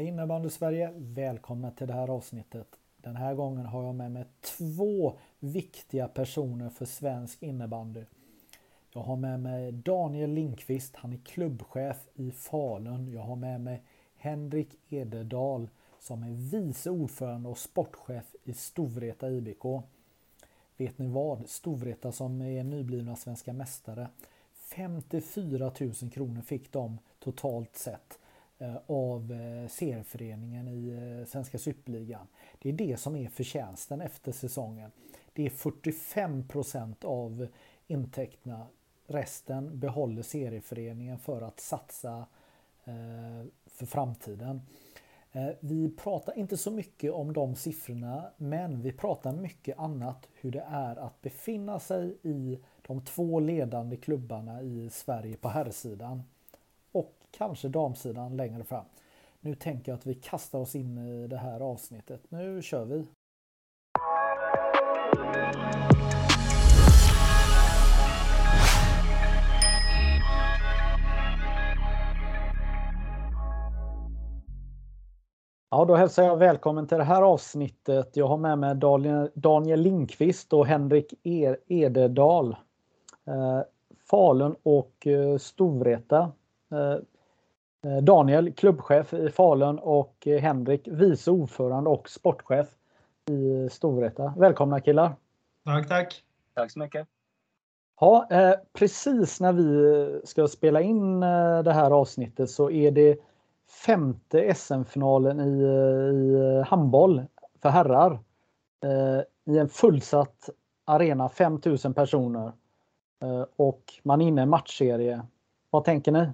Hej innebandy Sverige! Välkomna till det här avsnittet. Den här gången har jag med mig två viktiga personer för svensk innebandy. Jag har med mig Daniel Linkvist, han är klubbchef i Falun. Jag har med mig Henrik Ederdal som är vice ordförande och sportchef i Storvreta IBK. Vet ni vad? Storvreta som är nyblivna svenska mästare. 54 000 kronor fick de totalt sett Eh, av eh, serieföreningen i eh, Svenska Superligan. Det är det som är förtjänsten efter säsongen. Det är 45 procent av intäkterna. Resten behåller serieföreningen för att satsa för framtiden. Vi pratar inte så mycket om de siffrorna men vi pratar mycket annat hur det är att befinna sig i de två ledande klubbarna i Sverige på herrsidan kanske damsidan längre fram. Nu tänker jag att vi kastar oss in i det här avsnittet. Nu kör vi! Ja, då hälsar jag välkommen till det här avsnittet. Jag har med mig Daniel Linkvist och Henrik Ededal. Eh, Falun och eh, Storvreta. Eh, Eh, Daniel, klubbchef i Falun och Henrik, vice ordförande och sportchef i Storvreta. Välkomna killar! Tack, tack! Tack så mycket! Ja, precis när vi ska spela in det här avsnittet så är det femte SM-finalen i, i handboll för herrar. Eh, I en fullsatt arena, 5000 personer. Eh, och man är inne i en matchserie. Vad tänker ni?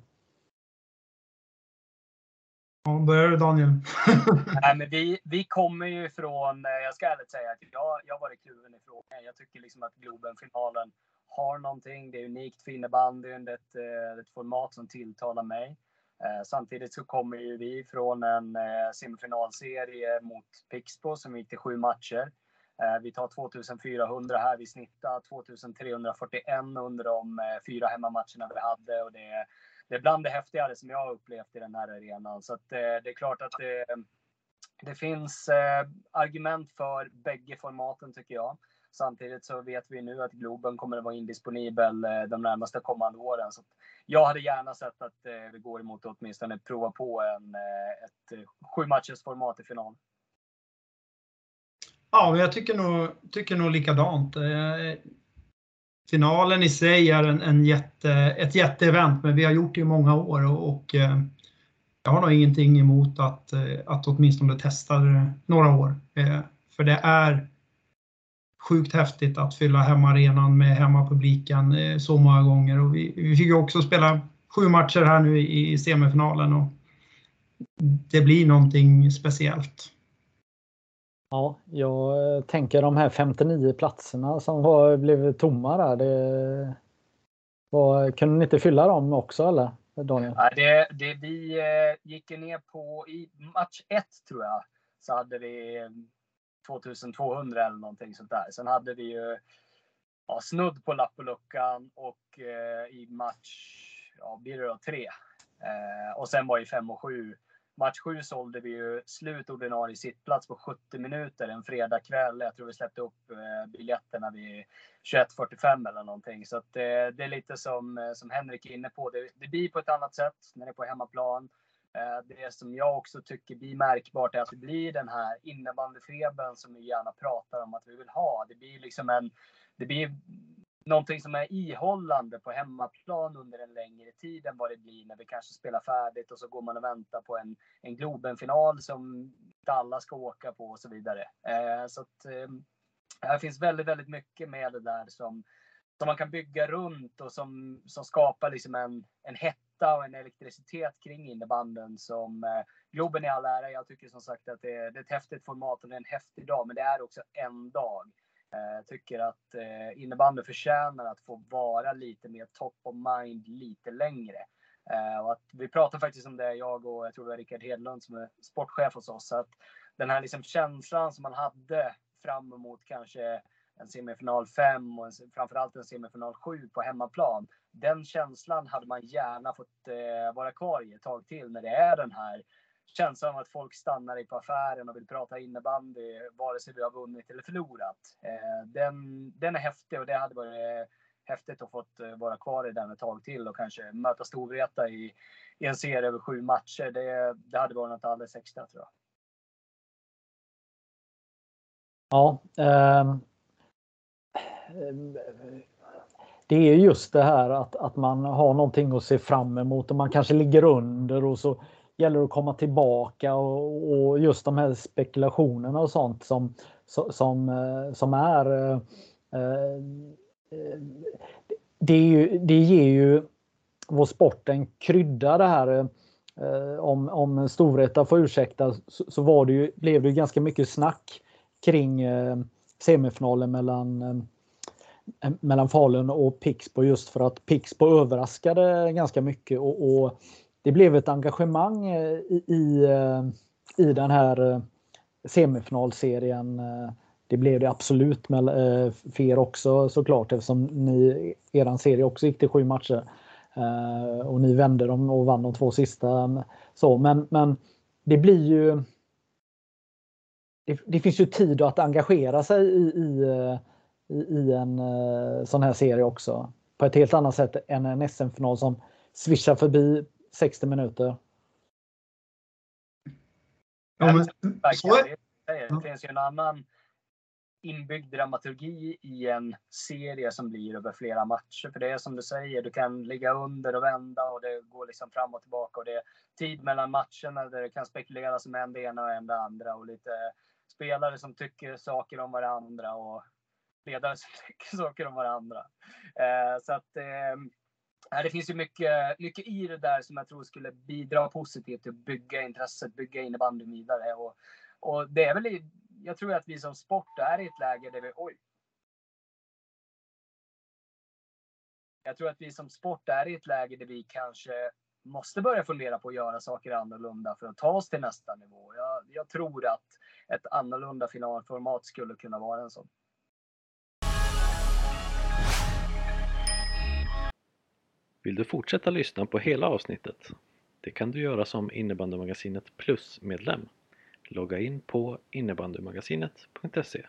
Ja, börjar du Daniel? Nej, men vi, vi kommer ju från, eh, jag ska ärligt säga att jag, jag varit kluven i frågan. Jag tycker liksom att Globen-finalen har någonting. Det är unikt för innebandyn. Det är ett, eh, ett format som tilltalar mig. Eh, samtidigt så kommer ju vi från en eh, semifinalserie mot Pixbo som gick till sju matcher. Eh, vi tar 2400 här, vi snittar 2341 under de fyra hemmamatcherna vi hade och det är, det är bland det häftigare som jag har upplevt i den här arenan. Så att eh, det är klart att det, det finns eh, argument för bägge formaten tycker jag. Samtidigt så vet vi nu att Globen kommer att vara indisponibel de närmaste kommande åren. Så jag hade gärna sett att vi går emot att åtminstone prova på en, ett sju matchers format i final. Ja, men jag tycker nog, tycker nog likadant. Finalen i sig är en, en jätte, ett jätteevent, men vi har gjort det i många år och, och eh, jag har nog ingenting emot att, eh, att åtminstone testa några år. Eh, för det är sjukt häftigt att fylla hemmaarenan med hemmapubliken så många gånger. Och vi, vi fick också spela sju matcher här nu i semifinalen och det blir någonting speciellt. Ja, jag eh, tänker de här 59 platserna som var, blev tomma där. Det, var, kunde ni inte fylla dem också eller? Daniel? Nej, det, det, vi eh, gick ner på i match 1 tror jag så hade vi eh, 2200 eller någonting sånt där. Sen hade vi ju ja, snudd på lapp och luckan och eh, i match, ja blir det då tre. Eh, och sen var ju fem och sju. Match sju sålde vi ju slut ordinarie sittplats på 70 minuter en fredagkväll. Jag tror vi släppte upp eh, biljetterna vid 21.45 eller någonting. Så att, eh, det är lite som, eh, som Henrik är inne på. Det, det blir på ett annat sätt när det är på hemmaplan. Eh, det som jag också tycker blir märkbart är att det blir den här innebandyfebern som vi gärna pratar om att vi vill ha. Det blir liksom en, det blir någonting som är ihållande på hemmaplan under en längre tid än vad det blir när vi kanske spelar färdigt och så går man och väntar på en, en Globenfinal som alla ska åka på och så vidare. Eh, så att, eh, här finns väldigt, väldigt mycket med det där som, som man kan bygga runt och som, som skapar liksom en, en hetta och en elektricitet kring innebanden som eh, Globen i all ära. Jag tycker som sagt att det är, det är ett häftigt format och det är en häftig dag, men det är också en dag. Jag tycker att eh, innebandy förtjänar att få vara lite mer top of mind lite längre. Eh, och att vi pratar faktiskt om det, jag och jag tror det var Rickard Hedlund som är sportchef hos oss. Att den här liksom känslan som man hade fram emot kanske en semifinal 5 och en, framförallt en semifinal 7 på hemmaplan. Den känslan hade man gärna fått eh, vara kvar i ett tag till när det är den här känslan av att folk stannar i på affären och vill prata innebandy vare sig vi har vunnit eller förlorat. Eh, den, den är häftig och det hade varit eh, häftigt att fått eh, vara kvar i den ett tag till och kanske möta Storvreta i, i en serie över sju matcher. Det, det hade varit något alldeles extra tror jag. Ja. Eh, det är just det här att, att man har någonting att se fram emot och man kanske ligger under och så gäller det att komma tillbaka och, och just de här spekulationerna och sånt som, som, eh, som är eh, eh, det, är ju, det ger ju vår sport en krydda det här. Eh, om, om Storvreta får ursäkta så, så, var det ju, blev det ganska mycket snack kring eh, semifinalen mellan, eh, mellan Falun och Pixbo just för att Pixbo överraskade ganska mycket och, och det blev ett engagemang eh, i, i, eh, i den här eh, semifinalserien det blev det absolut med, för er också såklart eftersom ni, eran serie också gick till sju matcher. Och ni vände dem och vann de två sista. Så, men, men det blir ju det, det finns ju tid att engagera sig i, i, i, en sån här serie också. På ett helt annat sätt än en SM-final som svischar förbi 60 minuter. Ja, men, så är... Det finns ju en annan inbyggd dramaturgi i en serie som blir över flera matcher. För det är som du säger, du kan ligga under och vända och det går liksom fram och tillbaka och det är tid mellan matcherna där det kan spekuleras om en det ena och en det andra och lite spelare som tycker saker om varandra och ledare som tycker saker om varandra. Eh, så att eh, det finns ju mycket, mycket i det där som jag tror skulle bidra positivt till att bygga intresset, bygga innebandyn vidare. Och, och det är väl jag tror att vi som sport är i ett läge där vi, oj. Jag tror att vi som sport är i ett läge där vi kanske måste börja fundera på att göra saker annorlunda för att ta oss till nästa nivå. Jag, jag tror att ett annorlunda finalformat skulle kunna vara en sån. Vill du fortsätta lyssna på hela avsnittet? Det kan du göra som Innebandymagasinet Plus-medlem Logga in på innebandymagasinet.se.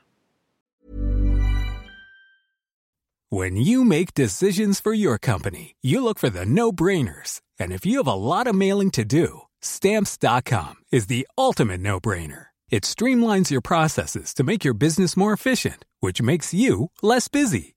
When you make decisions for your company, you look for the no-brainers. And if you have a lot of mailing to do, stamps.com is the ultimate no-brainer. It streamlines your processes to make your business more efficient, which makes you less busy.